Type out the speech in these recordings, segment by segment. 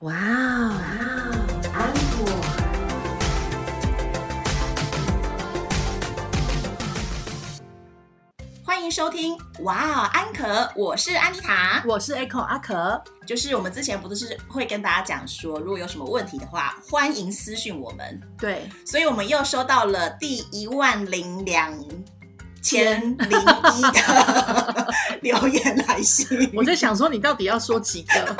哇哦，安果。欢迎收听哇哦安可，我是安妮塔。我是 Echo 阿可，就是我们之前不是会跟大家讲说，如果有什么问题的话，欢迎私讯我们。对，所以我们又收到了第一万零两千零一的 留言来信。我在想说你到底要说几个？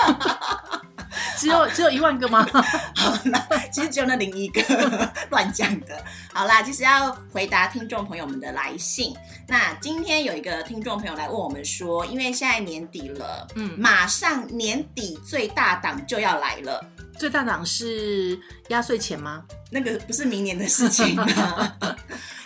只有只有一万个吗？好，那其实只有那零一个 乱讲的。好啦，其实要回答听众朋友们的来信。那今天有一个听众朋友来问我们说，因为现在年底了，嗯马上年底最大档就要来了。最大档是压岁钱吗？那个不是明年的事情啊，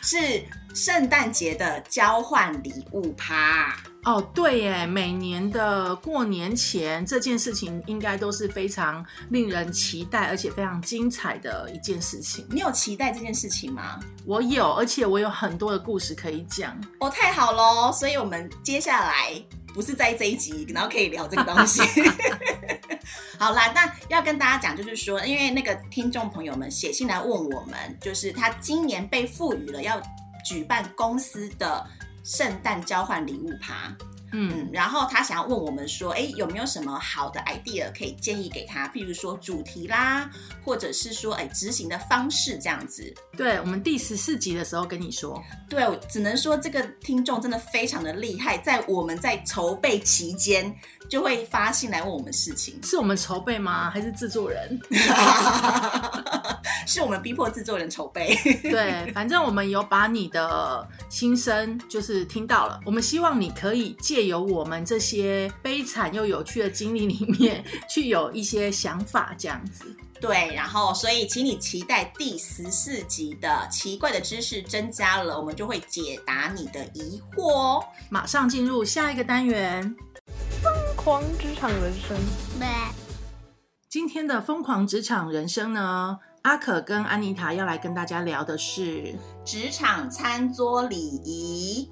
是圣诞节的交换礼物趴。哦，对耶，每年的过年前这件事情应该都是非常令人期待，而且非常精彩的一件事情。你有期待这件事情吗？我有，而且我有很多的故事可以讲。哦，太好喽！所以我们接下来不是在这一集，然后可以聊这个东西。好啦，那要跟大家讲，就是说，因为那个听众朋友们写信来问我们，就是他今年被赋予了要举办公司的圣诞交换礼物趴。嗯嗯，然后他想要问我们说，哎，有没有什么好的 idea 可以建议给他？譬如说主题啦，或者是说，哎，执行的方式这样子。对，我们第十四集的时候跟你说，对，我只能说这个听众真的非常的厉害，在我们在筹备期间就会发信来问我们事情，是我们筹备吗？还是制作人？是我们逼迫制作人筹备。对，反正我们有把你的心声就是听到了。我们希望你可以借由我们这些悲惨又有趣的经历里面，去有一些想法，这样子。对，然后所以请你期待第十四集的奇怪的知识增加了，我们就会解答你的疑惑哦。马上进入下一个单元，疯狂职场人生。今天的疯狂职场人生呢，阿可跟安妮塔要来跟大家聊的是职场餐桌礼仪。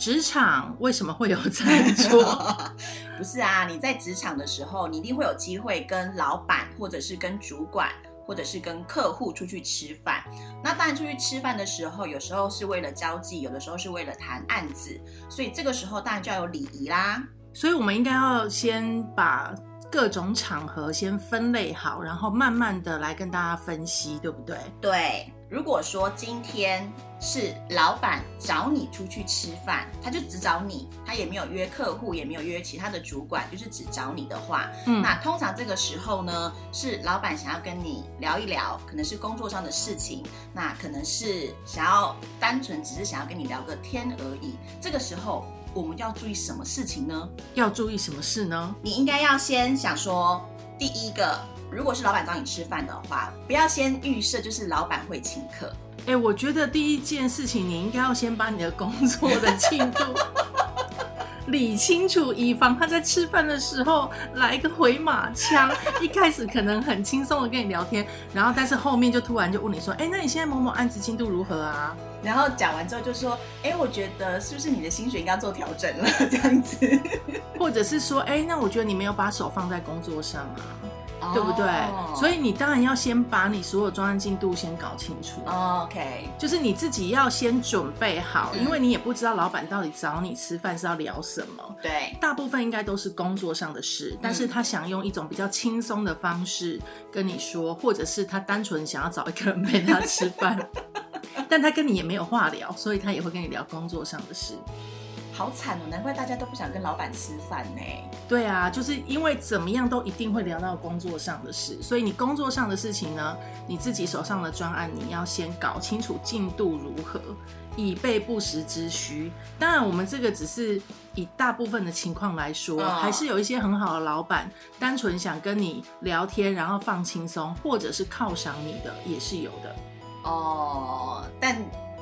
职场为什么会有餐桌？不是啊，你在职场的时候，你一定会有机会跟老板，或者是跟主管，或者是跟客户出去吃饭。那当然，出去吃饭的时候，有时候是为了交际，有的时候是为了谈案子，所以这个时候当然就要有礼仪啦。所以我们应该要先把各种场合先分类好，然后慢慢的来跟大家分析，对不对？对，如果说今天是老板找你出去吃饭，他就只找你，他也没有约客户，也没有约其他的主管，就是只找你的话，嗯那通常这个时候呢，是老板想要跟你聊一聊，可能是工作上的事情，那可能是想要单纯只是想要跟你聊个天而已。这个时候我们要注意什么事情呢？要注意什么事呢？你应该要先想说，第一个，如果是老板找你吃饭的话，不要先预设就是老板会请客。哎、我觉得第一件事情，你应该要先把你的工作的进度 理清楚，以防他在吃饭的时候来个回马枪。一开始可能很轻松的跟你聊天，然后但是后面就突然就问你说：“哎、那你现在某某案子进度如何啊然后讲完之后就说，哎，我觉得是不是你的薪水应该做调整了？这样子，？”或者是说：“哎、那我觉得你没有把手放在工作上啊。”对不对？所以以你当然要先把你所有专案进度先搞清楚。OK，就是你自己要先准备好，嗯因为你也不知道老板到底找你吃饭是要聊什么。对，大部分应该都是工作上的事，但是他想用一种比较轻松的方式跟你说，或者是他单纯想要找一个人陪他吃饭，但他跟你也没有话聊，所以他也会跟你聊工作上的事。好惨哦，难怪大家都不想跟老板吃饭呢。对啊，就是因为怎么样都一定会聊到工作上的事，所以你工作上的事情呢，你自己手上的专案你要先搞清楚进度如何，以备不时之需。当然，我们这个只是以大部分的情况来说，嗯还是有一些很好的老板，单纯想跟你聊天，然后放轻松，或者是犒赏你的，也是有的，哦，但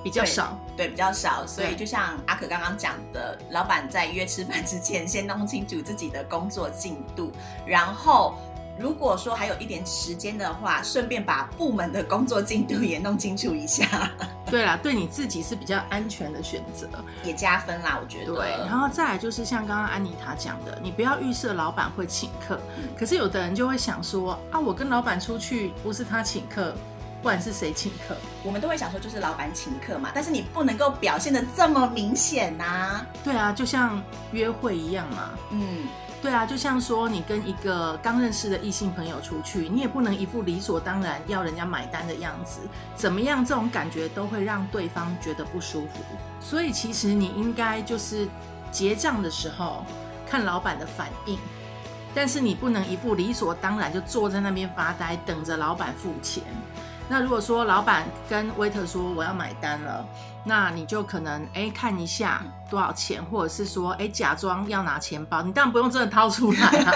比较少。对，比较少，所以就像阿可刚刚讲的，老板在约吃饭之前，先弄清楚自己的工作进度，然后如果说还有一点时间的话，顺便把部门的工作进度也弄清楚一下。对啦，对你自己是比较安全的选择。也加分啦，我觉得。对，然后再来就是像刚刚安妮塔讲的，你不要预设老板会请客，嗯可是有的人就会想说啊，我跟老板出去不是他请客，不管是谁请客？我们都会想说，就是老板请客嘛，但是你不能够表现的这么明显呐、对啊，就像约会一样嘛。嗯，对啊，就像说你跟一个刚认识的异性朋友出去，你也不能一副理所当然要人家买单的样子，怎么样？这种感觉都会让对方觉得不舒服。所以其实你应该就是结账的时候看老板的反应，但是你不能一副理所当然就坐在那边发呆，等着老板付钱。那如果说老板跟 waiter 说我要买单了，那你就可能哎看一下多少钱，或者是说哎假装要拿钱包，你当然不用真的掏出来啊。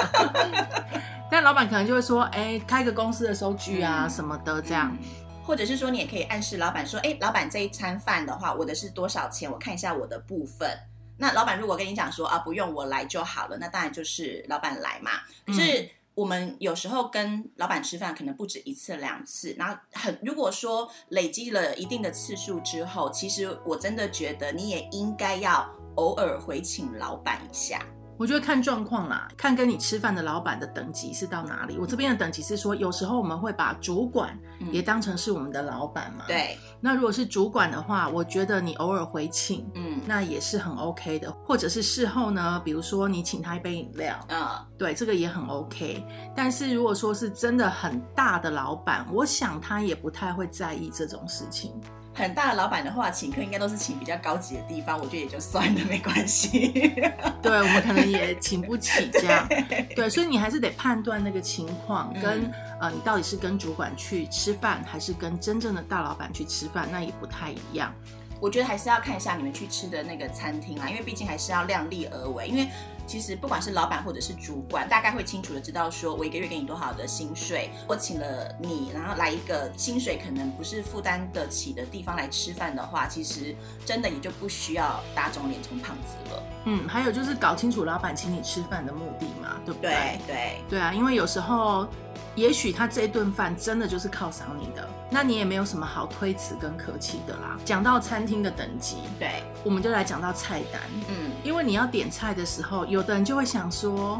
但老板可能就会说哎开个公司的收据啊嗯什么的这样。或者是说，你也可以暗示老板说，哎，老板这一餐饭的话，我的是多少钱？我看一下我的部分。那老板如果跟你讲说啊，不用我来就好了，那当然就是老板来嘛。可是我们有时候跟老板吃饭，可能不止一次两次，然后很如果说累积了一定的次数之后，其实我真的觉得你也应该要偶尔回请老板一下。我觉得看状况啦，看跟你吃饭的老板的等级是到哪里。我这边的等级是说，有时候我们会把主管嗯也当成是我们的老板嘛。。对，那如果是主管的话，我觉得你偶尔回请，嗯那也是很 OK 的。或者是事后呢，比如说你请他一杯饮料，嗯，对，这个也很 OK。但是如果说是真的很大的老板，我想他也不太会在意这种事情。很大的老板的话，请客应该都是请比较高级的地方，我觉得也就算了，没关系。对我们可能也请不起这样，对，所以你还是得判断那个情况，跟、嗯呃，你到底是跟主管去吃饭，还是跟真正的大老板去吃饭，那也不太一样。我觉得还是要看一下你们去吃的那个餐厅啦，因为毕竟还是要量力而为。因为其实不管是老板或者是主管，大概会清楚的知道说，我一个月给你多少的薪水，我请了你，然后来一个薪水可能不是负担得起的地方来吃饭的话，其实真的也就不需要打肿脸充胖子了。嗯，还有就是搞清楚老板请你吃饭的目的嘛，对不对？对对，对啊，因为有时候，也许他这一顿饭真的就是犒赏你的，那你也没有什么好推辞跟客气的啦。讲到餐厅的等级，对，我们就来讲到菜单。嗯，因为你要点菜的时候，有的人就会想说，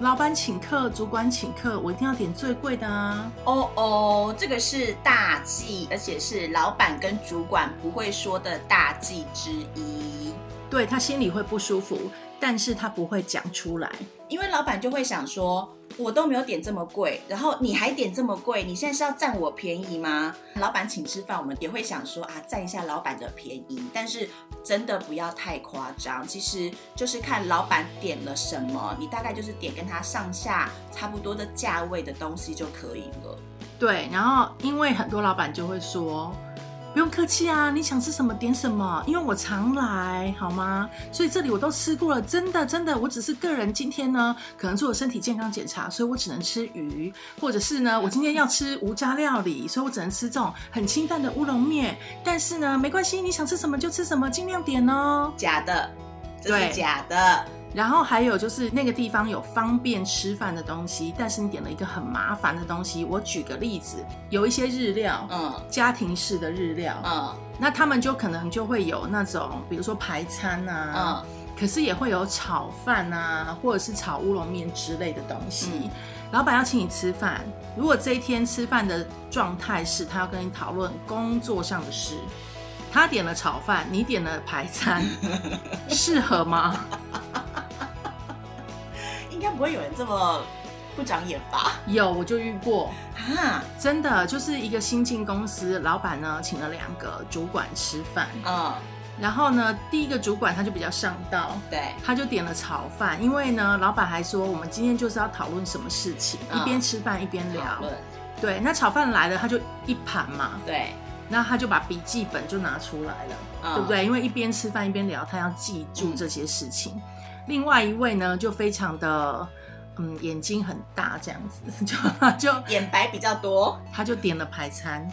老板请客，主管请客，我一定要点最贵的啊。哦哦，这个是大忌，而且是老板跟主管不会说的大忌之一。对他心里会不舒服，但是他不会讲出来。因为老板就会想说，我都没有点这么贵，然后你还点这么贵，你现在是要占我便宜吗？老板请吃饭，我们也会想说啊，占一下老板的便宜，但是真的不要太夸张。其实就是看老板点了什么，你大概就是点跟他上下差不多的价位的东西就可以了。对，然后因为很多老板就会说。不用客气啊，你想吃什么点什么，因为我常来，好吗？所以这里我都吃过了，真的真的，我只是个人今天呢，可能做了身体健康检查，所以我只能吃鱼，或者是呢，我今天要吃无渣料理，所以我只能吃这种很清淡的乌龙面。但是呢，没关系，你想吃什么就吃什么，尽量点哦。假的，这对是假的。然后还有就是那个地方有方便吃饭的东西，但是你点了一个很麻烦的东西。我举个例子，有一些日料，嗯家庭式的日料，嗯那他们就可能就会有那种，比如说排餐啊，嗯，可是也会有炒饭啊，或者是炒乌龙面之类的东西。嗯老板要请你吃饭，如果这一天吃饭的状态是他要跟你讨论工作上的事，他点了炒饭，你点了排餐，适合吗？应该不会有人这么不长眼吧？有，我就遇过，啊，真的就是一个新进公司，老板呢请了两个主管吃饭，嗯，然后呢，第一个主管他就比较上道，对，他就点了炒饭，因为呢，老板还说我们今天就是要讨论什么事情，嗯。一边吃饭一边聊。对，那炒饭来了，他就一盘嘛，对，那他就把笔记本就拿出来了，嗯。对不对？因为一边吃饭一边聊，他要记住这些事情。另外一位呢，就非常的。嗯，眼睛很大，这样子，就就 眼白比较多。他就点了排餐。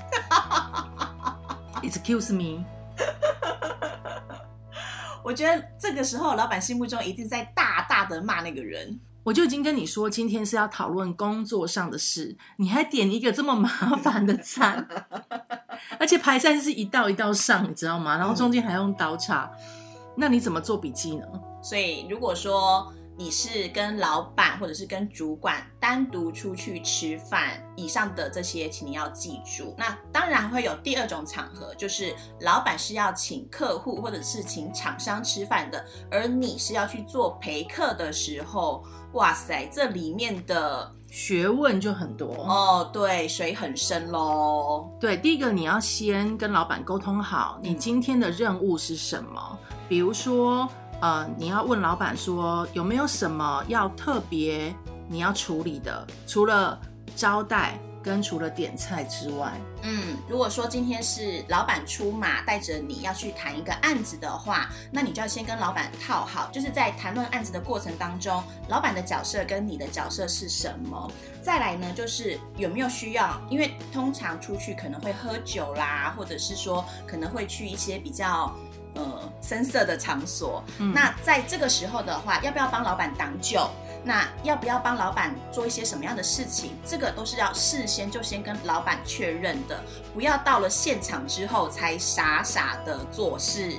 Excuse me，我觉得这个时候，老板心目中一定在大大的骂那个人。我就已经跟你说，今天是要讨论工作上的事，你还点一个这么麻烦的餐，而且排餐是一道一道上，你知道吗？然后中间还用刀叉，那你怎么做笔记呢？所以如果说你是跟老板或者是跟主管单独出去吃饭，以上的这些，请你要记住。那当然会有第二种场合，就是老板是要请客户或者是请厂商吃饭的，而你是要去做陪客的时候，哇塞，这里面的学问就很多。哦，对，水很深喽。对，第一个你要先跟老板沟通好，你今天的任务是什么？比如说，呃，你要问老板说有没有什么要特别你要处理的，除了招待跟除了点菜之外，嗯，如果说今天是老板出马，带着你要去谈一个案子的话，那你就要先跟老板套好，就是在谈论案子的过程当中，老板的角色跟你的角色是什么。再来呢，就是有没有需要，因为通常出去可能会喝酒啦，或者是说可能会去一些比较。呃，深色的场所。嗯那在这个时候的话，要不要帮老板挡酒？那要不要帮老板做一些什么样的事情？这个都是要事先就先跟老板确认的，不要到了现场之后才傻傻的做事。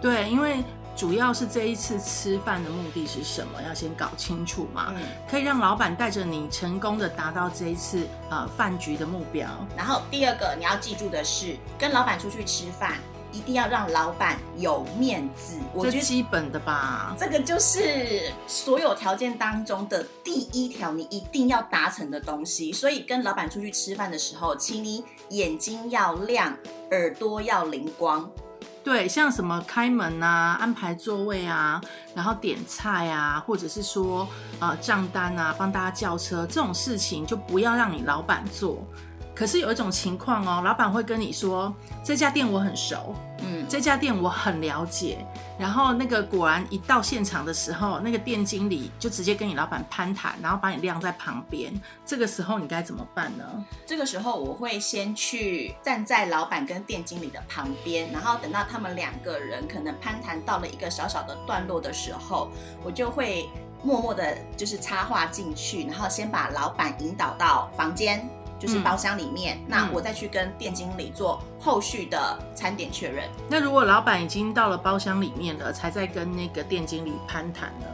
对，因为主要是这一次吃饭的目的是什么，要先搞清楚嘛，嗯，可以让老板带着你成功的达到这一次呃饭局的目标。然后第二个你要记住的是，跟老板出去吃饭，一定要让老板有面子。我这觉得基本的吧。这个就是所有条件当中的第一条，你一定要达成的东西。所以跟老板出去吃饭的时候，请你眼睛要亮，耳朵要灵光。对，像什么开门啊、安排座位啊，然后点菜啊，或者是说呃账单啊，帮大家叫车这种事情，就不要让你老板做。可是有一种情况哦，老板会跟你说这家店我很熟，嗯，这家店我很了解，然后那个果然一到现场的时候，那个店经理就直接跟你老板攀谈，然后把你晾在旁边。这个时候你该怎么办呢？这个时候我会先去站在老板跟店经理的旁边，然后等到他们两个人可能攀谈到了一个小小的段落的时候，我就会默默的，就是插话进去，然后先把老板引导到房间。就是嗯包厢里面，那嗯我再去跟店经理做后续的餐点确认。那如果老板已经到了包厢里面了，才在跟那个店经理攀谈呢？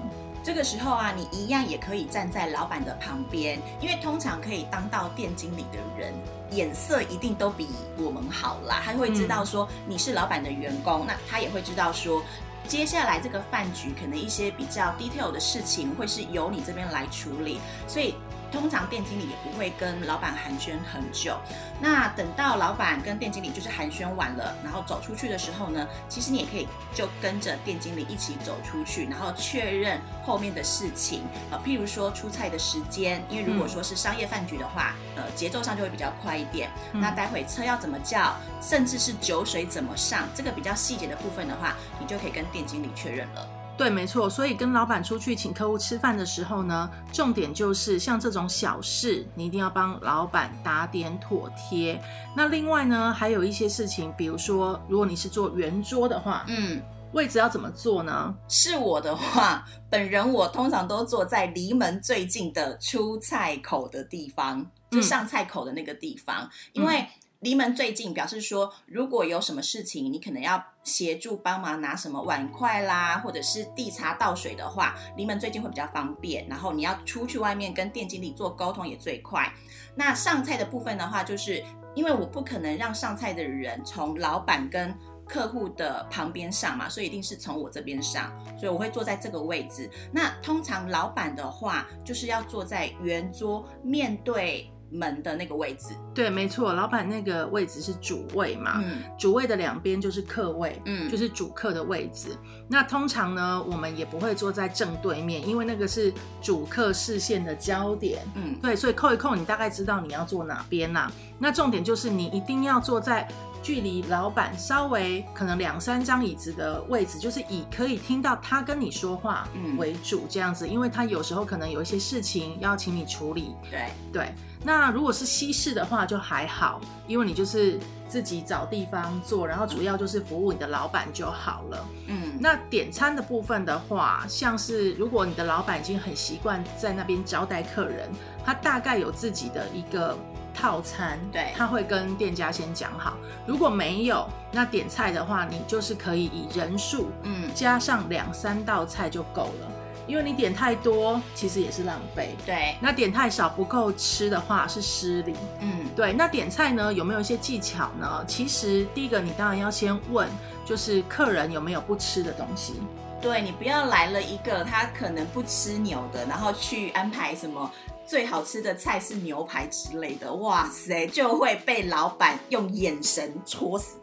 这个时候啊，你一样也可以站在老板的旁边，因为通常可以当到店经理的人，眼色一定都比我们好啦。他会知道说你是老板的员工，那他也会知道说。接下来这个饭局可能一些比较 detail 的事情会是由你这边来处理，所以通常店经理也不会跟老板寒暄很久。那等到老板跟店经理就是寒暄完了，然后走出去的时候呢，其实你也可以就跟着店经理一起走出去，然后确认后面的事情。呃，譬如说出菜的时间，因为如果说是商业饭局的话，呃，节奏上就会比较快一点。嗯那待会车要怎么叫，甚至是酒水怎么上，这个比较细节的部分的话，你就可以跟店经理确认了。对，没错。所以跟老板出去请客户吃饭的时候呢，重点就是像这种小事，你一定要帮老板打点妥帖。那另外呢，还有一些事情，比如说，如果你是做圆桌的话，嗯，位置要怎么做呢？是我的话，本人我通常都坐在离门最近的出菜口的地方，就嗯上菜口的那个地方，因为离门最近，表示说如果有什么事情，你可能要协助帮忙拿什么碗筷啦，或者是递茶倒水的话，离门最近会比较方便。然后你要出去外面跟店经理做沟通也最快。那上菜的部分的话，就是因为我不可能让上菜的人从老板跟客户的旁边上嘛，所以一定是从我这边上，所以我会坐在这个位置。那通常老板的话，就是要坐在圆桌面对门的那个位置。对，没错，老板那个位置是主位嘛，嗯主位的两边就是客位，嗯就是主客的位置。那通常呢，我们也不会坐在正对面，因为那个是主客视线的焦点。嗯对，所以扣一扣，你大概知道你要坐哪边啦。那重点就是你一定要坐在距离老板稍微可能两三张椅子的位置，就是以可以听到他跟你说话嗯为主，这样子，因为他有时候可能有一些事情要请你处理。对，对，那如果是西式的话就还好，因为你就是自己找地方坐，然后主要就是服务你的老板就好了。嗯那点餐的部分的话，像是如果你的老板已经很习惯在那边招待客人，他大概有自己的一个套餐，对他会跟店家先讲好。如果没有，那点菜的话，你就是可以以人数嗯，加上两三道菜就够了，因为你点太多其实也是浪费。对，那点太少不够吃的话是失礼。嗯，对，那点菜呢有没有一些技巧呢？其实第一个你当然要先问，就是客人有没有不吃的东西。对你不要来了一个他可能不吃牛的，然后去安排什么最好吃的菜是牛排之类的，哇塞，就会被老板用眼神戳死。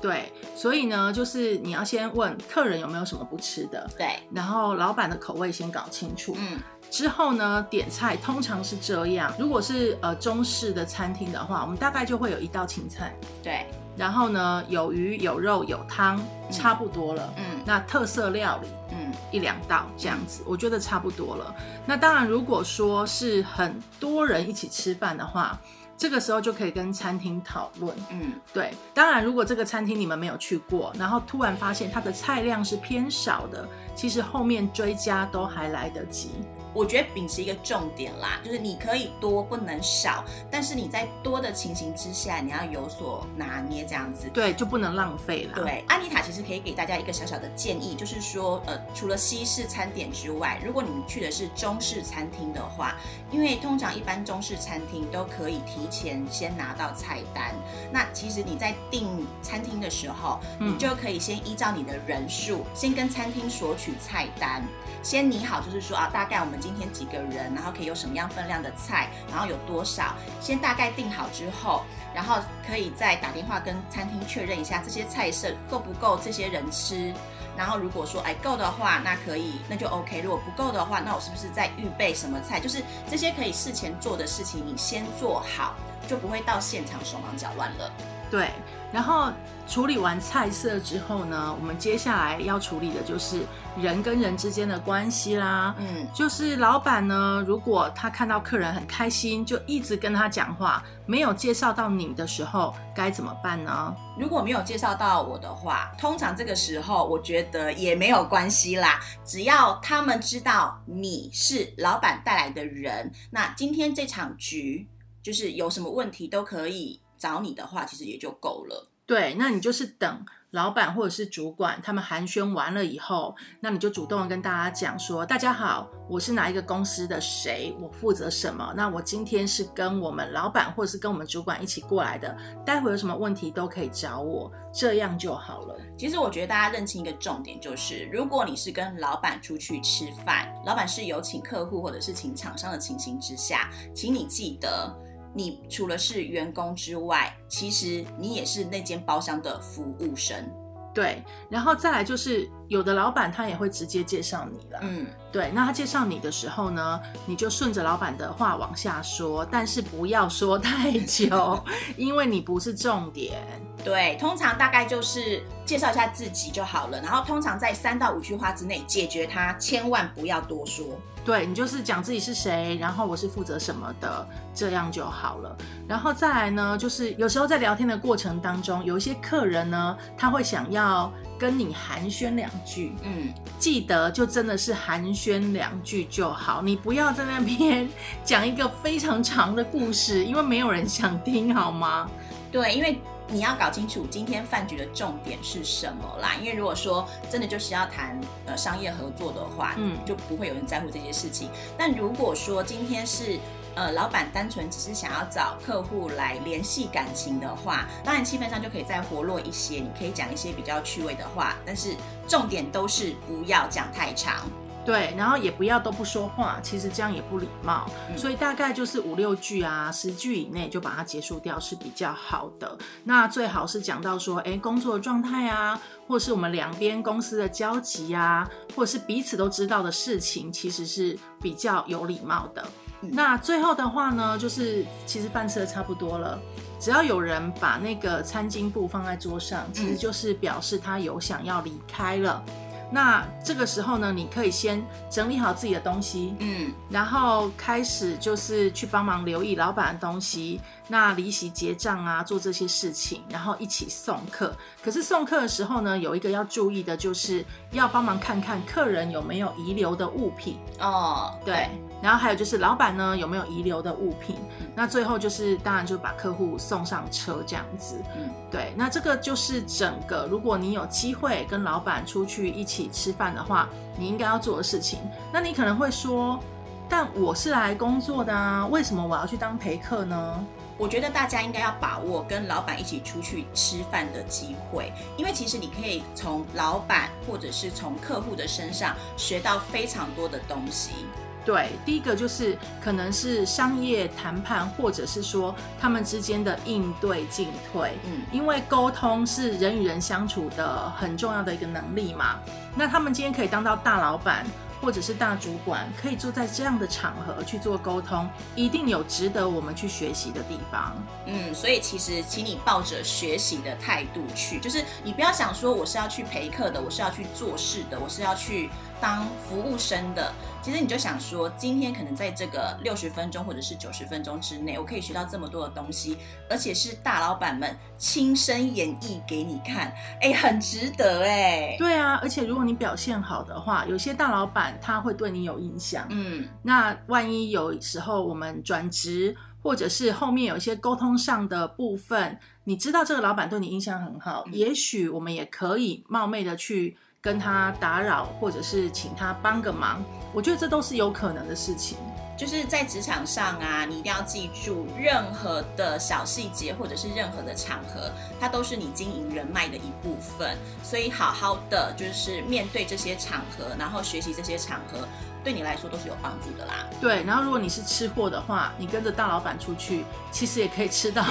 对，所以呢，就是你要先问客人有没有什么不吃的，对，然后老板的口味先搞清楚。嗯，之后呢，点菜通常是这样，如果是呃中式的餐厅的话，我们大概就会有一道青菜，对，然后呢有鱼有肉有汤，差不多了。嗯那特色料理嗯，一两道这样子，我觉得差不多了。那当然，如果说是很多人一起吃饭的话，这个时候就可以跟餐厅讨论。嗯，对，当然，如果这个餐厅你们没有去过，然后突然发现它的菜量是偏少的，其实后面追加都还来得及。我觉得秉持一个重点啦，就是你可以多不能少，但是你在多的情形之下，你要有所拿捏，这样子。对，就不能浪费了。，对，安妮塔其实可以给大家一个小小的建议，就是说，呃，除了西式餐点之外，如果你们去的是中式餐厅的话，因为通常一般中式餐厅都可以提前先拿到菜单，那其实你在订餐厅的时候，嗯你就可以先依照你的人数，先跟餐厅索取菜单。先拟好，就是说啊，大概我们今天几个人，然后可以有什么样分量的菜，然后有多少，先大概定好之后，然后可以再打电话跟餐厅确认一下这些菜色够不够这些人吃。然后如果说哎够的话，那可以，那就 OK。如果不够的话，那我是不是再预备什么菜？就是这些可以事前做的事情，你先做好，就不会到现场手忙脚乱了。对。然后处理完菜色之后呢，我们接下来要处理的就是人跟人之间的关系啦。嗯，就是老板呢，如果他看到客人很开心，就一直跟他讲话，没有介绍到你的时候，该怎么办呢？如果没有介绍到我的话，通常这个时候我觉得也没有关系啦，只要他们知道你是老板带来的人，那今天这场局就是有什么问题都可以找你的话，其实也就够了。对，那你就是等老板或者是主管他们寒暄完了以后，那你就主动的跟大家讲说：大家好，我是哪一个公司的谁，我负责什么。那我今天是跟我们老板或者是跟我们主管一起过来的，待会有什么问题都可以找我，这样就好了。其实我觉得大家认清一个重点，就是如果你是跟老板出去吃饭，老板是有请客户或者是请厂商的情形之下，请你记得，你除了是员工之外，其实你也是那间包厢的服务生。对，然后再来就是有的老板他也会直接介绍你了。嗯，对，那他介绍你的时候呢，你就顺着老板的话往下说，但是不要说太久，因为你不是重点。对，通常大概就是介绍一下自己就好了，然后通常在三到五句话之内解决他，千万不要多说。对你就是讲自己是谁，然后我是负责什么的，这样就好了。然后再来呢，就是有时候在聊天的过程当中，有一些客人呢，他会想要跟你寒暄两句，嗯，记得就真的是寒暄两句就好，你不要在那边 讲一个非常长的故事，因为没有人想听，好吗？对，因为你要搞清楚今天饭局的重点是什么啦。因为如果说真的就是要谈呃商业合作的话，嗯就不会有人在乎这些事情。但如果说今天是呃老板单纯只是想要找客户来联系感情的话，当然气氛上就可以再活络一些，你可以讲一些比较趣味的话，但是重点都是不要讲太长。对，然后也不要都不说话，其实这样也不礼貌。嗯所以大概就是五六句啊，十句以内就把它结束掉是比较好的。那最好是讲到说，哎，工作的状态啊，或是我们两边公司的交集啊，或者是彼此都知道的事情，其实是比较有礼貌的。嗯那最后的话呢，就是其实饭吃的差不多了。只要有人把那个餐巾布放在桌上，其实嗯就是表示他有想要离开了。那这个时候呢，你可以先整理好自己的东西，嗯，然后开始就是去帮忙留意老板的东西，那离席结账啊，做这些事情，然后一起送客。可是送客的时候呢，有一个要注意的，就是要帮忙看看客人有没有遗留的物品，哦，对。然后还有就是老板呢有没有遗留的物品，嗯那最后就是当然就把客户送上车这样子，嗯对。那这个就是整个，如果你有机会跟老板出去一起一起吃饭的话，你应该要做的事情。那你可能会说，但我是来工作的啊，为什么我要去当陪客呢？我觉得大家应该要把握跟老板一起出去吃饭的机会，因为其实你可以从老板或者是从客户的身上学到非常多的东西。对，第一个就是可能是商业谈判，或者是说他们之间的应对进退。嗯，因为沟通是人与人相处的很重要的一个能力嘛。那他们今天可以当到大老板或者是大主管，可以坐在这样的场合去做沟通，一定有值得我们去学习的地方。嗯，所以其实请你抱着学习的态度去，就是你不要想说我是要去陪客的，我是要去做事的，我是要去当服务生的。其实你就想说，今天可能在这个六十分钟或者是九十分钟之内，我可以学到这么多的东西，而且是大老板们亲身演绎给你看，哎，很值得哎。对啊，而且如果你表现好的话，有些大老板他会对你有印象。嗯，那万一有时候我们转职，或者是后面有一些沟通上的部分，你知道这个老板对你印象很好，嗯也许我们也可以冒昧的去跟他打扰，或者是请他帮个忙。我觉得这都是有可能的事情。就是在职场上啊，你一定要记住，任何的小细节或者是任何的场合，它都是你经营人脉的一部分。所以好好的就是面对这些场合，然后学习这些场合，对你来说都是有帮助的啦。对，然后如果你是吃货的话，你跟着大老板出去，其实也可以吃到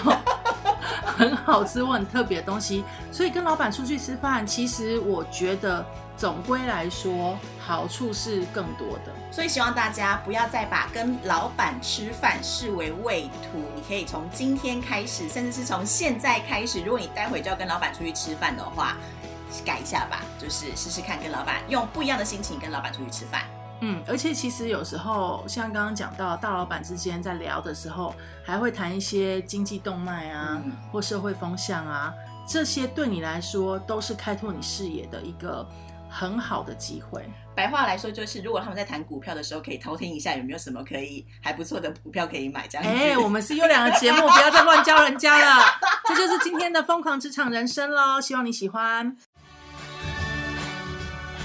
很好吃或很特别的东西。所以跟老板出去吃饭，其实我觉得总归来说，好处是更多的。所以希望大家不要再把跟老板吃饭视为畏途，你可以从今天开始，甚至是从现在开始，如果你待会就要跟老板出去吃饭的话，改一下吧，就是试试看跟老板用不一样的心情跟老板出去吃饭。嗯，而且其实有时候像刚刚讲到大老板之间在聊的时候，还会谈一些经济动脉啊，嗯或社会风向啊，这些对你来说都是开拓你视野的一个很好的机会。白话来说就是，如果他们在谈股票的时候，可以偷听一下有没有什么可以还不错的股票可以买，这样子。哎、我们是优良的节目，不要再乱教人家了。这就是今天的疯狂职场人生喽，希望你喜欢。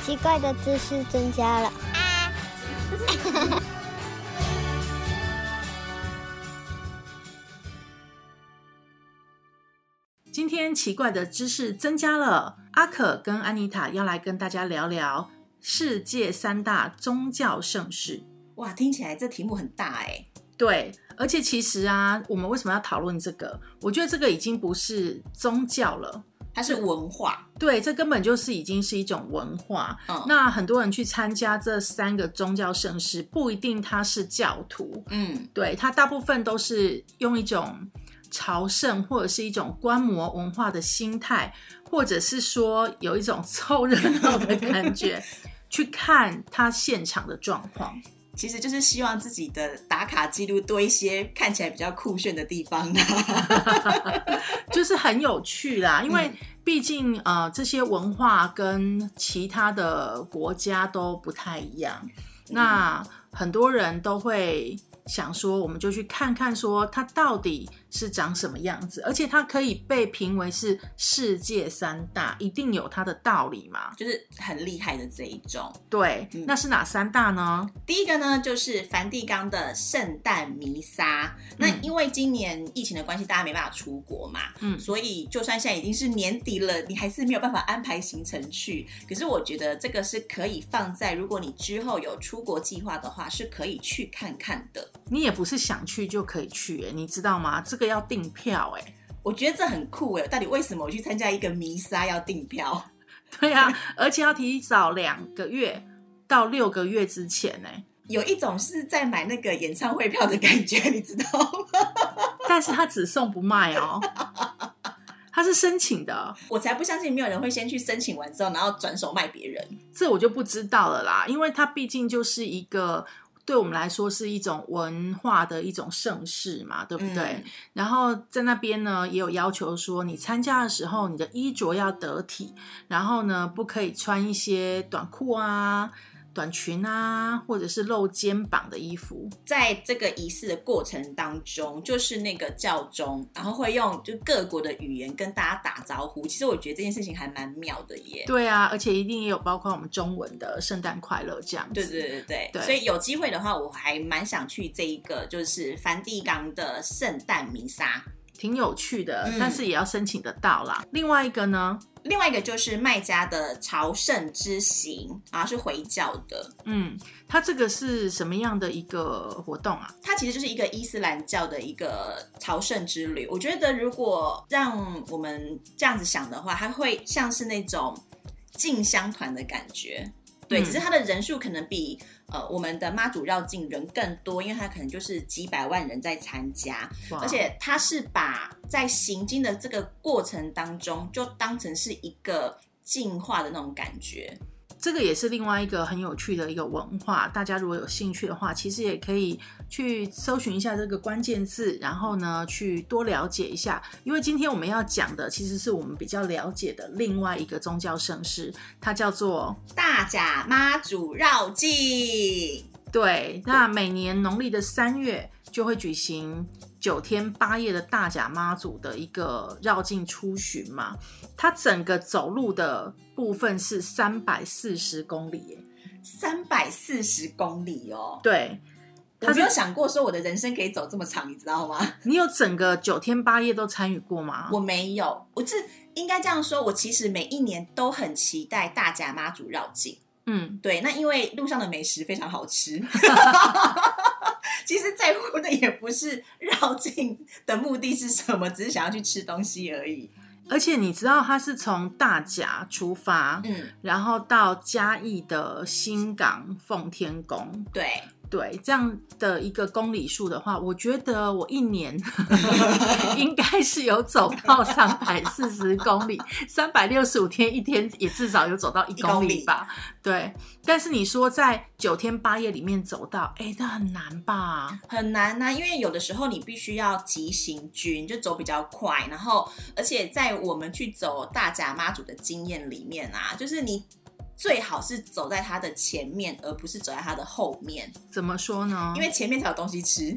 奇怪的知识增加了。今天奇怪的知识增加了，阿可跟安妮塔要来跟大家聊聊世界三大宗教盛事。哇，听起来这题目很大哎。对，而且其实啊，我们为什么要讨论这个？我觉得这个已经不是宗教了，它是文化，对，这根本就是已经是一种文化。嗯那很多人去参加这三个宗教盛事，不一定他是教徒，嗯，对他大部分都是用一种朝圣或者是一种观摩文化的心态，或者是说有一种 凑热闹的感觉，去看他现场的状况。其实就是希望自己的打卡记录多一些看起来比较酷炫的地方。就是很有趣啦，因为嗯毕竟呃这些文化跟其他的国家都不太一样，那很多人都会想说，我们就去看看说它到底是长什么样子，而且它可以被评为是世界三大，一定有它的道理嘛？就是很厉害的这一种。对，嗯那是哪三大呢？第一个呢，就是梵蒂冈的圣诞弥撒。那嗯因为今年疫情的关系，大家没办法出国嘛，嗯所以就算现在已经是年底了，你还是没有办法安排行程去。可是我觉得这个是可以放在，如果你之后有出国计划的话，是可以去看看的。你也不是想去就可以去、欸，你知道吗？这个要订票、欸，我觉得这很酷哎！到底为什么我去参加一个弥撒要订票？对啊，而且要提早两个月到六个月之前呢、有一种是在买那个演唱会票的感觉，你知道吗？但是他只送不卖哦，他是申请的，我才不相信没有人会先去申请完之后，然后转手卖别人。这我就不知道了啦，因为他毕竟就是一个。对我们来说是一种文化的一种盛世嘛，对不对？嗯然后在那边呢，也有要求说，你参加的时候，你的衣着要得体，然后呢，不可以穿一些短裤啊、短裙啊，或者是露肩膀的衣服。在这个仪式的过程当中，就是那个教宗，然后会用就各国的语言跟大家打招呼。其实我觉得这件事情还蛮妙的耶。对啊，而且一定也有包括我们中文的“圣诞快乐”这样子。对对对对，对所以有机会的话，我还蛮想去这一个就是梵蒂冈的圣诞弥撒。挺有趣的，嗯但是也要申请得到啦。另外一个呢，另外一个就是卖家的朝圣之行啊，是回教的，嗯，它这个是什么样的一个活动啊？它其实就是一个伊斯兰教的一个朝圣之旅。我觉得如果让我们这样子想的话，它会像是那种进香团的感觉。对，嗯只是它的人数可能比呃我们的妈祖绕境人更多，因为它可能就是几百万人在参加，而且它是把在行经的这个过程当中，就当成是一个进化的那种感觉。这个也是另外一个很有趣的一个文化，大家如果有兴趣的话，其实也可以去搜寻一下这个关键字，然后呢去多了解一下。因为今天我们要讲的其实是我们比较了解的另外一个宗教盛事，它叫做大甲妈祖绕境，对，那每年农历的三月就会举行九天八夜的大甲妈祖的一个绕境出巡嘛，它整个走路的部分是三百四十公里耶，三百四十公里哦。对。我没有想过说我的人生可以走这么长，你知道吗？你有整个九天八夜都参与过吗？我没有，我是应该这样说，我其实每一年都很期待大甲妈祖绕境。嗯，对，那因为路上的美食非常好吃 其实在乎的也不是绕境的目的是什么，只是想要去吃东西而已。而且你知道他是从大甲出发，嗯，然后到嘉义的新港奉天宫，对，对这样的一个公里数的话，我觉得我一年 应该是有走到三百四十公里，三百六十五天一天也至少有走到一公里吧。对，但是你说在九天八夜里面走到，哎，那很难吧？很难呐、啊因为有的时候你必须要急行军，就走比较快，然后而且在我们去走大甲妈祖的经验里面啊，就是你最好是走在他的前面，而不是走在他的后面，怎么说呢？因为前面才有东西吃，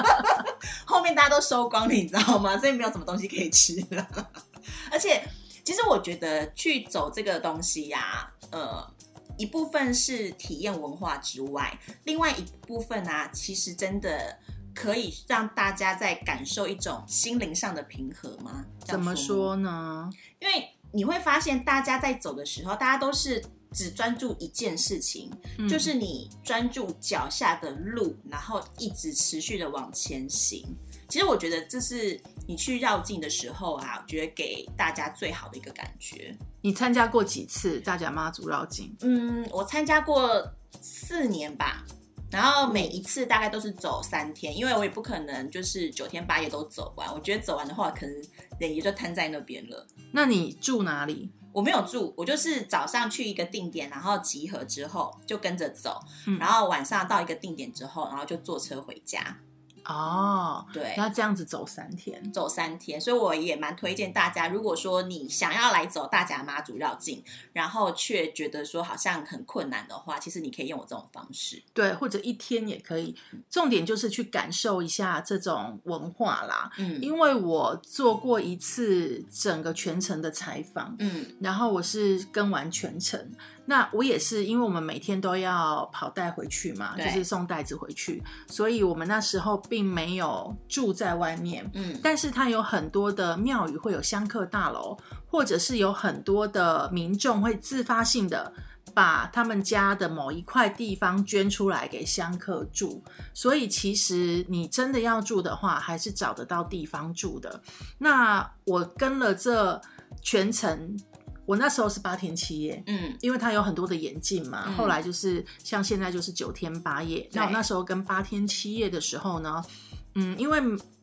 后面大家都收光了，你知道吗？所以没有什么东西可以吃了。而且，其实我觉得去走这个东西呀、呃，一部分是体验文化之外，另外一部分啊，其实真的可以让大家在感受一种心灵上的平和吗？怎么说呢？因为你会发现，大家在走的时候，大家都是只专注一件事情，嗯就是你专注脚下的路，然后一直持续的往前行。其实我觉得这是你去绕境的时候啊，我觉得给大家最好的一个感觉。你参加过几次大甲妈祖绕境？嗯，我参加过四年吧，然后每一次大概都是走三天，因为我也不可能就是九天八夜都走完。我觉得走完的话，可能人也就瘫在那边了。那你住哪里？我没有住，我就是早上去一个定点，然后集合之后就跟着走，嗯然后晚上到一个定点之后，然后就坐车回家。哦，对，那这样子走三天。走三天，所以我也蛮推荐大家，如果说你想要来走大甲妈祖绕境，然后却觉得说好像很困难的话，其实你可以用我这种方式。对，或者一天也可以。重点就是去感受一下这种文化啦。嗯因为我做过一次整个全程的采访，嗯然后我是跟完全程。那我也是，因为我们每天都要跑带回去嘛，就是送袋子回去，所以我们那时候并没有住在外面。嗯但是它有很多的庙宇会有香客大楼，或者是有很多的民众会自发性的把他们家的某一块地方捐出来给香客住，所以其实你真的要住的话，还是找得到地方住的。那我跟了这全程，我那时候是八天七夜，嗯。因为它有很多的演进嘛，嗯。后来就是像现在就是九天八夜。那我那时候跟八天七夜的时候呢，嗯，因为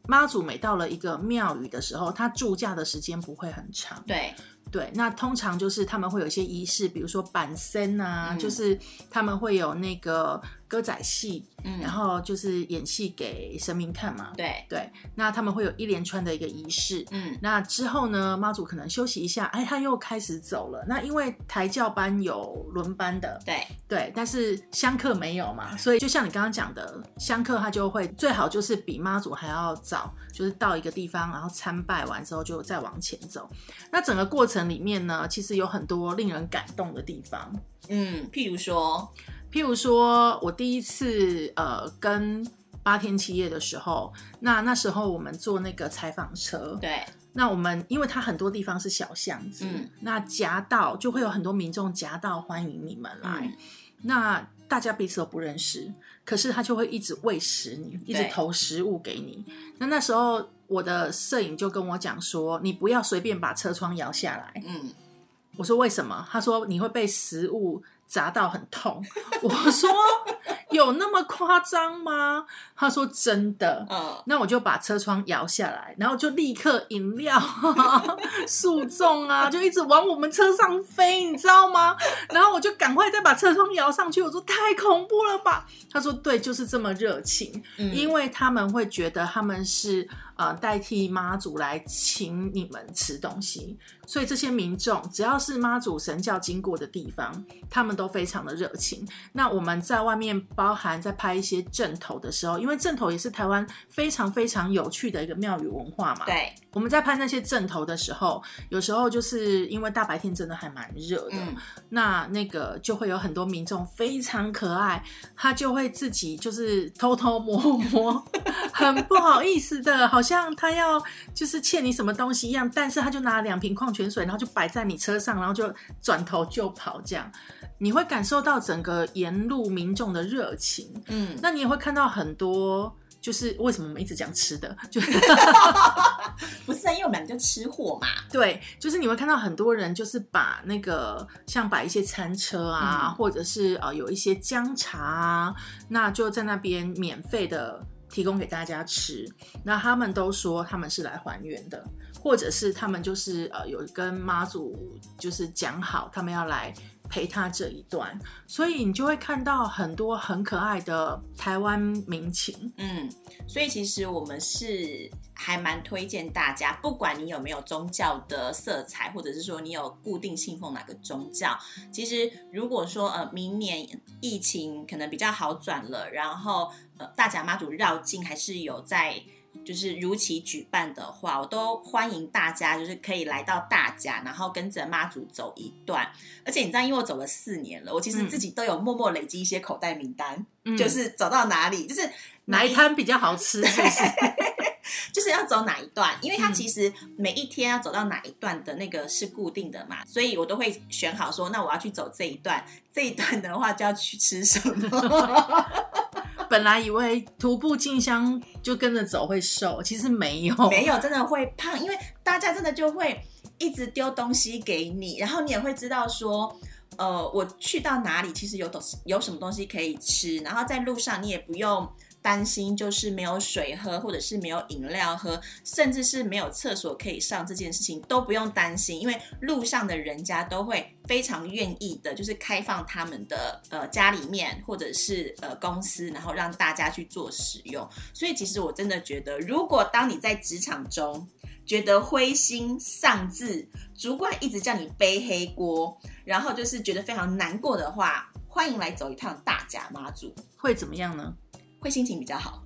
妈祖每到了一个庙宇的时候，它住驾的时间不会很长，对，对，那通常就是他们会有一些仪式，比如说板身啊，嗯。就是他们会有那个歌仔戏，嗯然后就是演戏给神明看嘛。对，对，那他们会有一连串的一个仪式。嗯那之后呢，妈祖可能休息一下，哎，他又开始走了。那因为台教班有轮班的，对，对，但是香客没有嘛，所以就像你刚刚讲的，香客他就会最好就是比妈祖还要早，就是到一个地方，然后参拜完之后就再往前走。那整个过程里面呢，其实有很多令人感动的地方。嗯，譬如说，譬如说，我第一次呃跟八天七夜的时候，那那时候我们坐那个采访车，对，那我们因为它很多地方是小巷子，嗯。那夹道就会有很多民众夹道欢迎你们来，嗯。那大家彼此都不认识，可是他就会一直喂食你，一直投食物给你。那那时候我的摄影就跟我讲说，你不要随便把车窗摇下来。嗯，我说为什么？他说你会被食物砸到很痛。我说有那么夸张吗？他说真的。嗯，那我就把车窗摇下来，然后就立刻饮料、速重啊，就一直往我们车上飞，你知道吗？然后我就赶快再把车窗摇上去，我说太恐怖了吧？他说对，就是这么热情，嗯因为他们会觉得他们是呃代替妈祖来请你们吃东西，所以这些民众只要是妈祖神教经过的地方，他们都非常的热情。那我们在外面包含在拍一些正头的时候，因为正头也是台湾非常非常有趣的一个庙宇文化嘛。，对，我们在拍那些正头的时候，有时候就是因为大白天真的还蛮热的，嗯那那个就会有很多民众非常可爱，他就会自己就是偷偷摸摸，很不好意思的，好像他要就是欠你什么东西一样，但是他就拿了两瓶矿泉水，然后就摆在你车上，然后就转头就跑，这样。你会感受到整个沿路民众的热情，嗯，那你也会看到很多。就是为什么我们一直讲吃的，就是 不是啊，因为我们就吃货嘛，对，就是你会看到很多人，就是把那个像摆一些餐车啊，嗯。或者是呃有一些姜茶啊，那就在那边免费的提供给大家吃。那他们都说他们是来还原的，或者是他们就是呃有跟妈祖就是讲好，他们要来陪他这一段，所以你就会看到很多很可爱的台湾民情。嗯，所以其实我们是还蛮推荐大家，不管你有没有宗教的色彩，或者是说你有固定信奉哪个宗教，其实如果说呃明年疫情可能比较好转了，然后呃大甲妈祖绕境还是有在。就是如期举办的话，我都欢迎大家，就是可以来到大甲，然后跟着妈祖走一段。而且你知道，因为我走了四年了，我其实嗯自己都有默默累积一些口袋名单，嗯就是走到哪里，就是哪一摊比较好吃？是不是？就是要走哪一段，因为它嗯其实每一天要走到哪一段的那个是固定的嘛，所以我都会选好说，那我要去走这一段，这一段的话就要去吃什么。本来以为徒步进香就跟着走会瘦，其实没有，没有，真的会胖，因为大家真的就会一直丢东西给你，然后你也会知道说。呃，我去到哪里，其实有东有什么东西可以吃，然后在路上你也不用担心，就是没有水喝，或者是没有饮料喝，甚至是没有厕所可以上这件事情都不用担心，因为路上的人家都会非常愿意的，就是开放他们的呃家里面或者是呃公司，然后让大家去做使用。所以其实我真的觉得，如果当你在职场中觉得灰心丧志，主管一直叫你背黑锅，然后就是觉得非常难过的话，欢迎来走一趟大甲妈祖，会怎么样呢？会心情比较好。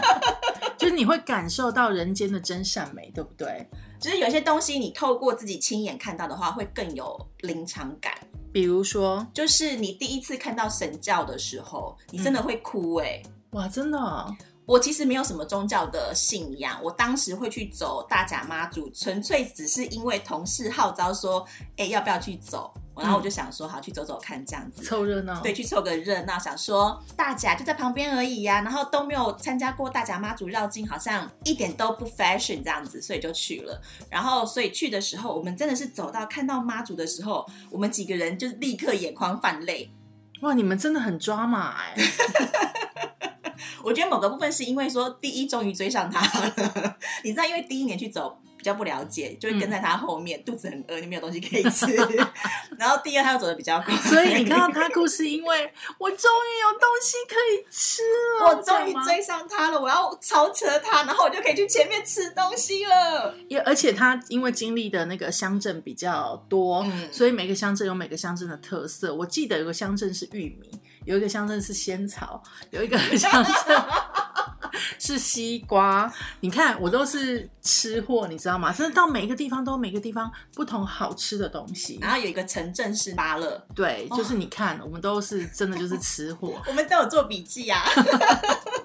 就是你会感受到人间的真善美，对不对？就是有些东西你透过自己亲眼看到的话，会更有临场感。比如说，就是你第一次看到神教的时候，你真的会哭哎、哇，真的哦、我其实没有什么宗教的信仰，我当时会去走大甲妈祖，纯粹只是因为同事号召说，哎、要不要去走？然后我就想说，好，去走走看这样子。凑热闹。对，，去凑个热闹，想说大甲就在旁边而已呀、然后都没有参加过大甲妈祖绕境，好像一点都不 fashion 这样子，所以就去了。然后，所以去的时候，我们真的是走到看到妈祖的时候，我们几个人就立刻眼眶泛泪。哇，你们真的很抓马哎、我觉得某个部分是因为说，第一终于追上他了，你知道，因为第一年去走比较不了解，就会跟在他后面，肚子很饿，你没有东西可以吃。然后第二，他又走的比较快，所以你看到他哭是，因为我终于有东西可以吃了，我终于追上他了，我要超车他，然后我就可以去前面吃东西了。也而且他因为经历的那个乡镇比较多，嗯所以每个乡镇有每个乡镇的特色。我记得有个乡镇是玉米，有一个乡镇是仙草，有一个 乡镇是西瓜。你看，我都是吃货，你知道吗？真的到每一个地方都有每个地方不同好吃的东西。然后有一个城镇是芭乐，对，就是你看，我们都是真的就是吃货。我们都有做笔记啊。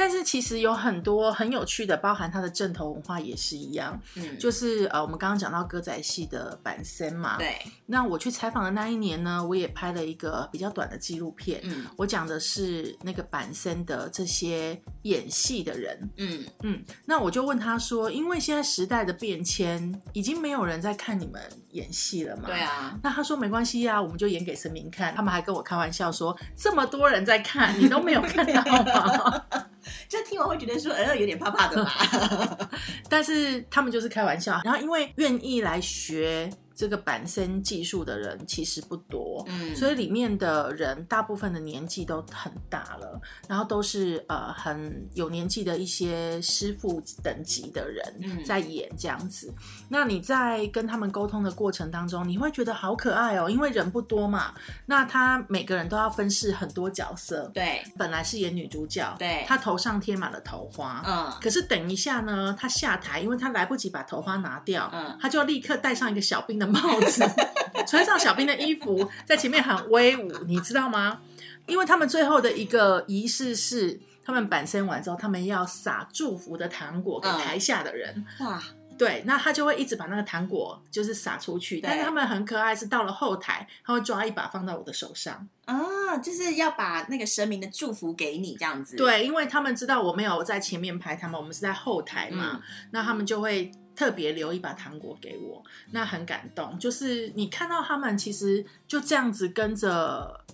但是其实有很多很有趣的，包含它的正头文化也是一样。嗯，就是呃，我们刚刚讲到歌仔戏的板森嘛，对，那我去采访的那一年呢，我也拍了一个比较短的纪录片。嗯我讲的是那个板森的这些演戏的人，嗯，嗯，那我就问他说，因为现在时代的变迁，已经没有人在看你们演戏了嘛？对。啊，那他说没关系啊，我们就演给神明看。他们还跟我开玩笑说，这么多人在看，你都没有看到吗？就听完会觉得说，呃，有点怕怕的吧。但是他们就是开玩笑。然后因为愿意来学这个板身技术的人其实不多，嗯。所以里面的人大部分的年纪都很大了，然后都是呃很有年纪的一些师傅等级的人嗯。在演这样子。那你在跟他们沟通的过程当中，你会觉得好可爱哦，因为人不多嘛。那他每个人都要分饰很多角色，对，本来是演女主角，对。她头上贴满了头花，嗯，可是等一下呢，她下台，因为她来不及把头花拿掉，嗯。她就要立刻戴上一个小兵的帽子，穿上小兵的衣服，在前面很威武，你知道吗？因为他们最后的一个仪式是，他们板身完之后，他们要撒祝福的糖果给嗯台下的人。哇，对，那他就会一直把那个糖果就是撒出去，但是他们很可爱，是到了后台，他会抓一把放到我的手上。啊，就是要把那个神明的祝福给你这样子。，对，因为他们知道我没有在前面拍他们，我们是在后台嘛，嗯那他们就会特别留一把糖果给我，那很感动。就是你看到他们其实就这样子跟着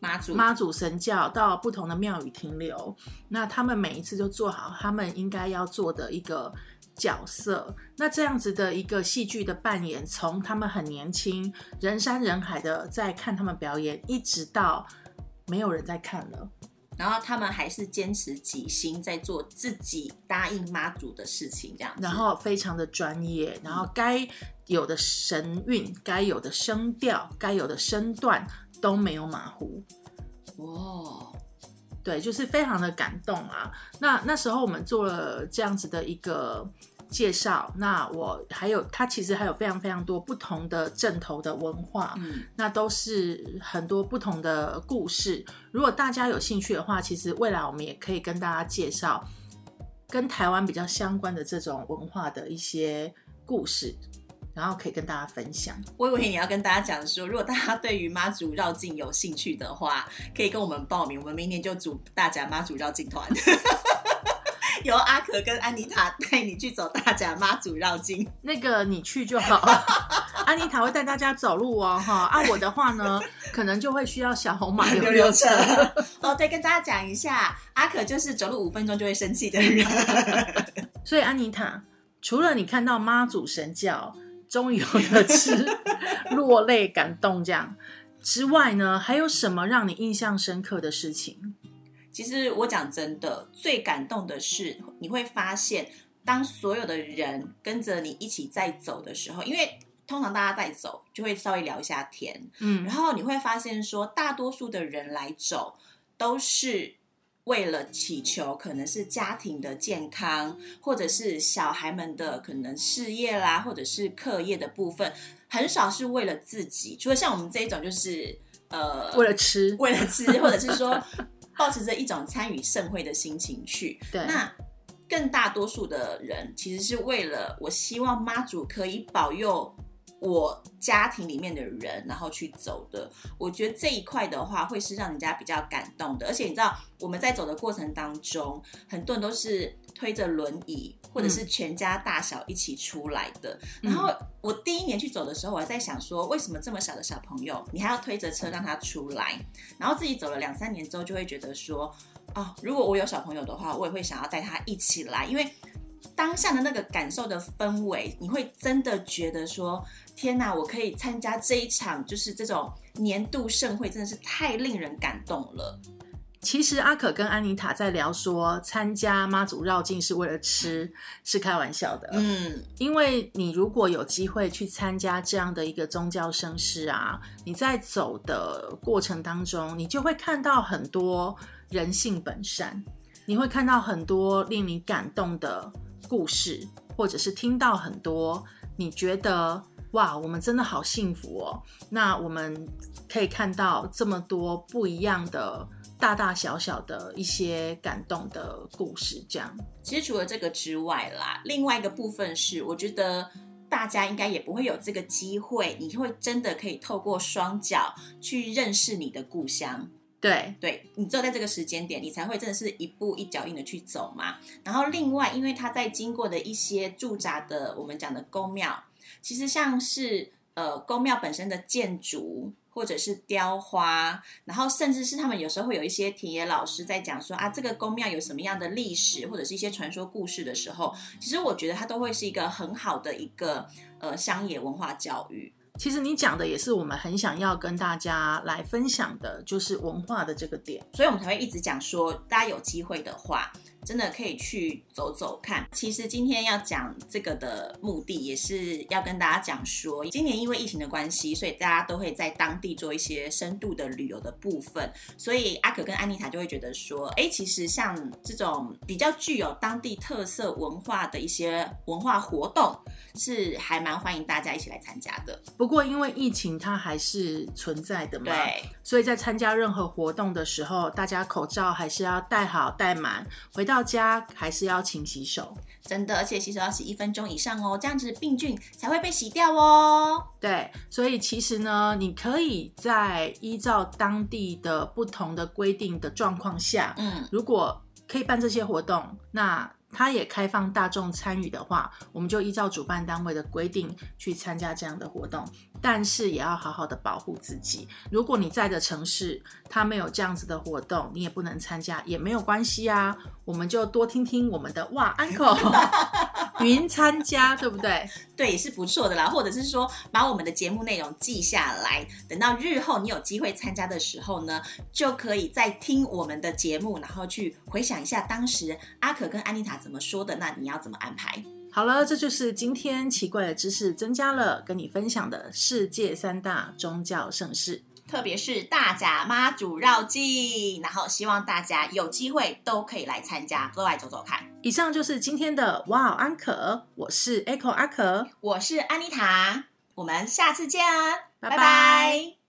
妈祖，妈祖神教到不同的庙宇停留，那他们每一次就做好他们应该要做的一个。角色，那这样子的一个戏剧的扮演，从他们很年轻、人山人海的在看他们表演，一直到没有人在看了，然后他们还是坚持己心，在做自己答应妈祖的事情，这样。然后非常的专业，然后该有的神韵、该有的声调、该有的身段都没有马虎。哇，对，就是非常的感动啊。那那时候我们做了这样子的一个介绍，那我还有它其实还有非常非常多不同的镇头的文化，嗯，那都是很多不同的故事。如果大家有兴趣的话，其实未来我们也可以跟大家介绍跟台湾比较相关的这种文化的一些故事，然后可以跟大家分享。我以为你要跟大家讲说，如果大家对于妈祖绕境有兴趣的话，可以跟我们报名，我们明年就组大家妈祖绕境团。由阿可跟安妮塔带你去走大甲妈祖绕境，那个你去就好，安妮塔会带大家走路哦，哈。啊，我的话呢，可能就会需要小红马溜溜车。哦，对，跟大家讲一下，阿可就是走路五分钟就会生气的人。所以安妮塔，除了你看到妈祖神教终于有的吃，落泪感动这样之外呢，还有什么让你印象深刻的事情？其实我讲真的，最感动的是你会发现，当所有的人跟着你一起在走的时候，因为通常大家在走就会稍微聊一下天，嗯然后你会发现说，大多数的人来走都是为了祈求，可能是家庭的健康，或者是小孩们的可能事业啦，或者是课业的部分，很少是为了自己。除了像我们这一种，就是呃，为了吃，为了吃，或者是说抱持着一种参与盛会的心情去。对那更大多数的人其实是为了我希望妈祖可以保佑我家庭里面的人，然后去走的。我觉得这一块的话，会是让人家比较感动的。而且你知道，我们在走的过程当中，很多人都是推着轮椅，或者是全家大小一起出来的。嗯然后我第一年去走的时候，我还在想说，为什么这么小的小朋友，你还要推着车让他出来？然后自己走了两三年之后，就会觉得说，哦，如果我有小朋友的话，我也会想要带他一起来，因为当下的那个感受的氛围，你会真的觉得说，天哪，我可以参加这一场，就是这种年度盛会，真的是太令人感动了。其实阿可跟安妮塔在聊说，参加妈祖绕境是为了吃，是开玩笑的。嗯，因为你如果有机会去参加这样的一个宗教盛事啊，你在走的过程当中，你就会看到很多人性本善，你会看到很多令你感动的故事，或者是听到很多你觉得哇，我们真的好幸福哦。那我们可以看到这么多不一样的。大大小小的一些感动的故事，这样。其实除了这个之外啦，另外一个部分是，我觉得大家应该也不会有这个机会，你会真的可以透过双脚去认识你的故乡。对，对你只有在这个时间点，你才会真的是一步一脚印的去走嘛。然后另外，因为他在经过的一些驻扎的，我们讲的宫庙，其实像是呃宫庙本身的建筑。或者是雕花，然后甚至是他们有时候会有一些田野老师在讲说啊，这个宫庙有什么样的历史，或者是一些传说故事的时候，其实我觉得它都会是一个很好的一个呃乡野文化教育。其实你讲的也是我们很想要跟大家来分享的，就是文化的这个点，所以我们才会一直讲说，大家有机会的话。真的可以去走走看。其实今天要讲这个的目的，也是要跟大家讲说，今年因为疫情的关系，所以大家都会在当地做一些深度的旅游的部分。所以阿可跟安妮塔就会觉得说，哎，其实像这种比较具有当地特色文化的一些文化活动，是还蛮欢迎大家一起来参加的。不过因为疫情它还是存在的嘛，对，所以在参加任何活动的时候，大家口罩还是要戴好戴满，回到。到家还是要勤洗手，真的，而且洗手要洗一分钟以上哦，这样子病菌才会被洗掉哦。对，所以其实呢，你可以在依照当地的不同的规定的状况下，嗯，如果可以办这些活动，那它也开放大众参与的话，我们就依照主办单位的规定去参加这样的活动。但是也要好好的保护自己。如果你在的城市它没有这样子的活动，你也不能参加，也没有关系啊。我们就多听听我们的哇，uncle 云参加，对不对？对，也是不错的啦。或者是说，把我们的节目内容记下来，等到日后你有机会参加的时候呢，就可以再听我们的节目，然后去回想一下当时阿可跟安妮塔怎么说的。那你要怎么安排？好了，这就是今天奇怪的知识增加了，跟你分享的世界三大宗教盛事，特别是大甲妈祖绕境，然后希望大家有机会都可以来参加，都来走走看。以上就是今天的哇哦安可，我是 Echo 阿可，我是安妮塔，我们下次见，拜拜。